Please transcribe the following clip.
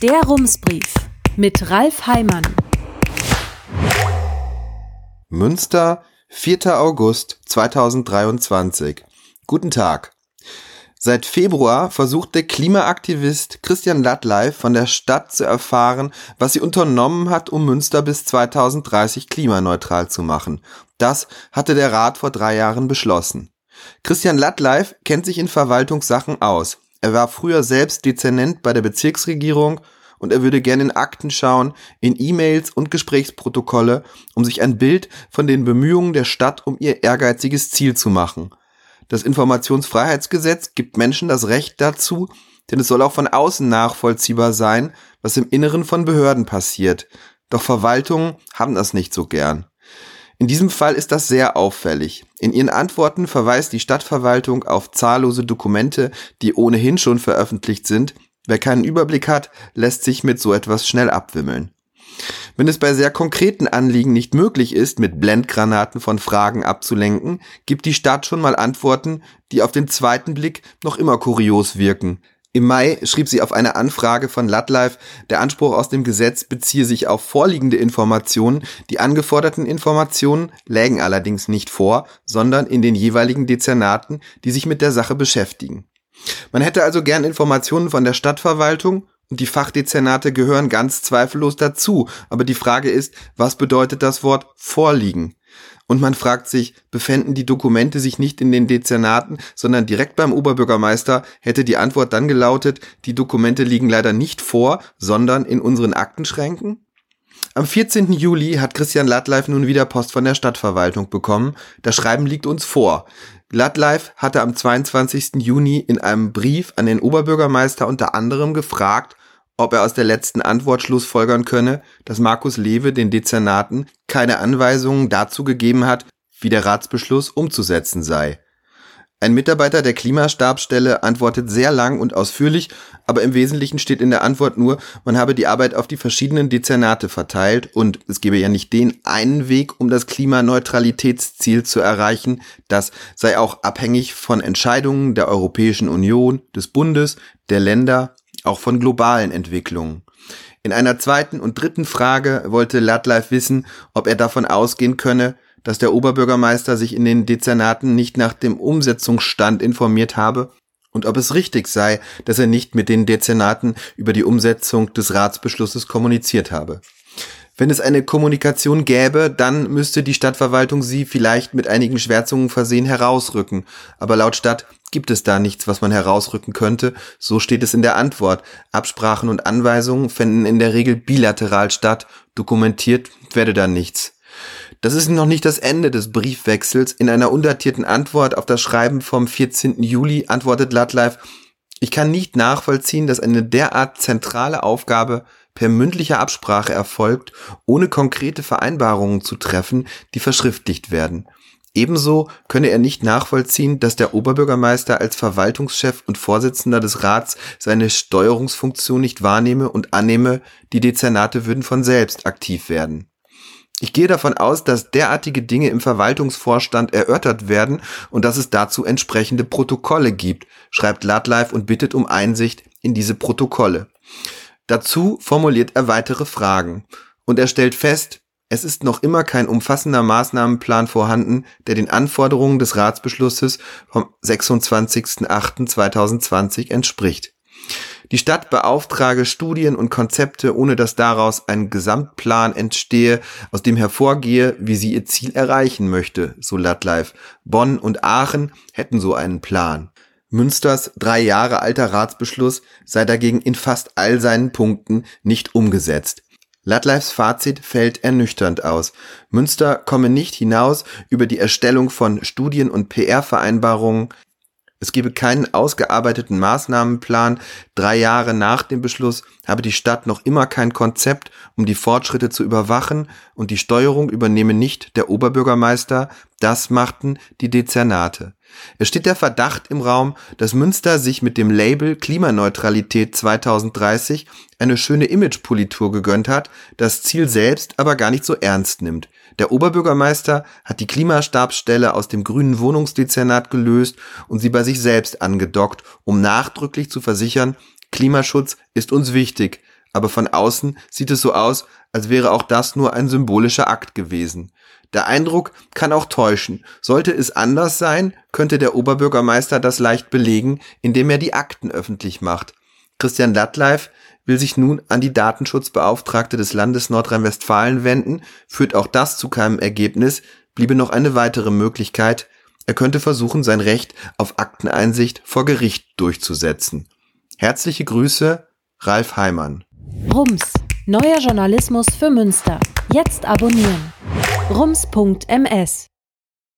Der Rumsbrief mit Ralf Heimann. Münster, 4. August 2023. Guten Tag. Seit Februar versucht der Klimaaktivist Christian Lattleif von der Stadt zu erfahren, was sie unternommen hat, um Münster bis 2030 klimaneutral zu machen. Das hatte der Rat vor drei Jahren beschlossen. Christian Lattleif kennt sich in Verwaltungssachen aus. Er war früher selbst Dezernent bei der Bezirksregierung und er würde gerne in Akten schauen, in E-Mails und Gesprächsprotokolle, um sich ein Bild von den Bemühungen der Stadt um ihr ehrgeiziges Ziel zu machen. Das Informationsfreiheitsgesetz gibt Menschen das Recht dazu, denn es soll auch von außen nachvollziehbar sein, was im Inneren von Behörden passiert. Doch Verwaltungen haben das nicht so gern. In diesem Fall ist das sehr auffällig. In ihren Antworten verweist die Stadtverwaltung auf zahllose Dokumente, die ohnehin schon veröffentlicht sind. Wer keinen Überblick hat, lässt sich mit so etwas schnell abwimmeln. Wenn es bei sehr konkreten Anliegen nicht möglich ist, mit Blendgranaten von Fragen abzulenken, gibt die Stadt schon mal Antworten, die auf den zweiten Blick noch immer kurios wirken. Im Mai schrieb sie auf eine Anfrage von Latlife, der Anspruch aus dem Gesetz beziehe sich auf vorliegende Informationen. Die angeforderten Informationen lägen allerdings nicht vor, sondern in den jeweiligen Dezernaten, die sich mit der Sache beschäftigen. Man hätte also gern Informationen von der Stadtverwaltung und die Fachdezernate gehören ganz zweifellos dazu. Aber die Frage ist, was bedeutet das Wort vorliegen? Und man fragt sich, befänden die Dokumente sich nicht in den Dezernaten, sondern direkt beim Oberbürgermeister, hätte die Antwort dann gelautet, die Dokumente liegen leider nicht vor, sondern in unseren Aktenschränken? Am 14. Juli hat Christian Lattleif nun wieder Post von der Stadtverwaltung bekommen. Das Schreiben liegt uns vor. Lattleif hatte am 22. Juni in einem Brief an den Oberbürgermeister unter anderem gefragt, ob er aus der letzten Antwort schlussfolgern könne, dass Markus Lewe den Dezernaten keine Anweisungen dazu gegeben hat, wie der Ratsbeschluss umzusetzen sei. Ein Mitarbeiter der Klimastabsstelle antwortet sehr lang und ausführlich, aber im Wesentlichen steht in der Antwort nur, man habe die Arbeit auf die verschiedenen Dezernate verteilt und es gebe ja nicht den einen Weg, um das Klimaneutralitätsziel zu erreichen, das sei auch abhängig von Entscheidungen der Europäischen Union, des Bundes, der Länder auch von globalen Entwicklungen. In einer zweiten und dritten Frage wollte Latlife wissen, ob er davon ausgehen könne, dass der Oberbürgermeister sich in den Dezernaten nicht nach dem Umsetzungsstand informiert habe und ob es richtig sei, dass er nicht mit den Dezernaten über die Umsetzung des Ratsbeschlusses kommuniziert habe. Wenn es eine Kommunikation gäbe, dann müsste die Stadtverwaltung sie vielleicht mit einigen Schwärzungen versehen herausrücken. Aber laut Stadt gibt es da nichts, was man herausrücken könnte. So steht es in der Antwort. Absprachen und Anweisungen fänden in der Regel bilateral statt. Dokumentiert werde da nichts. Das ist noch nicht das Ende des Briefwechsels. In einer undatierten Antwort auf das Schreiben vom 14. Juli antwortet Latlife, ich kann nicht nachvollziehen, dass eine derart zentrale Aufgabe per mündlicher Absprache erfolgt, ohne konkrete Vereinbarungen zu treffen, die verschriftlicht werden. Ebenso könne er nicht nachvollziehen, dass der Oberbürgermeister als Verwaltungschef und Vorsitzender des Rats seine Steuerungsfunktion nicht wahrnehme und annehme, die Dezernate würden von selbst aktiv werden. Ich gehe davon aus, dass derartige Dinge im Verwaltungsvorstand erörtert werden und dass es dazu entsprechende Protokolle gibt, schreibt Latlife und bittet um Einsicht in diese Protokolle. Dazu formuliert er weitere Fragen und er stellt fest, es ist noch immer kein umfassender Maßnahmenplan vorhanden, der den Anforderungen des Ratsbeschlusses vom 26.08.2020 entspricht. Die Stadt beauftrage Studien und Konzepte, ohne dass daraus ein Gesamtplan entstehe, aus dem hervorgehe, wie sie ihr Ziel erreichen möchte, so Latlife. Bonn und Aachen hätten so einen Plan. Münsters drei Jahre alter Ratsbeschluss sei dagegen in fast all seinen Punkten nicht umgesetzt. Latlifes Fazit fällt ernüchternd aus. Münster komme nicht hinaus über die Erstellung von Studien- und PR-Vereinbarungen. Es gebe keinen ausgearbeiteten Maßnahmenplan. Drei Jahre nach dem Beschluss habe die Stadt noch immer kein Konzept, um die Fortschritte zu überwachen und die Steuerung übernehme nicht der Oberbürgermeister. Das machten die Dezernate. Es steht der Verdacht im Raum, dass Münster sich mit dem Label Klimaneutralität 2030 eine schöne Imagepolitur gegönnt hat, das Ziel selbst aber gar nicht so ernst nimmt. Der Oberbürgermeister hat die Klimastabsstelle aus dem grünen Wohnungsdezernat gelöst und sie bei sich selbst angedockt, um nachdrücklich zu versichern, Klimaschutz ist uns wichtig, aber von außen sieht es so aus, als wäre auch das nur ein symbolischer Akt gewesen. Der Eindruck kann auch täuschen. Sollte es anders sein, könnte der Oberbürgermeister das leicht belegen, indem er die Akten öffentlich macht. Christian Lattleif will sich nun an die Datenschutzbeauftragte des Landes Nordrhein-Westfalen wenden, führt auch das zu keinem Ergebnis, bliebe noch eine weitere Möglichkeit, er könnte versuchen, sein Recht auf Akteneinsicht vor Gericht durchzusetzen. Herzliche Grüße, Ralf Heimann. Rums, neuer Journalismus für Münster. Jetzt abonnieren. rums.ms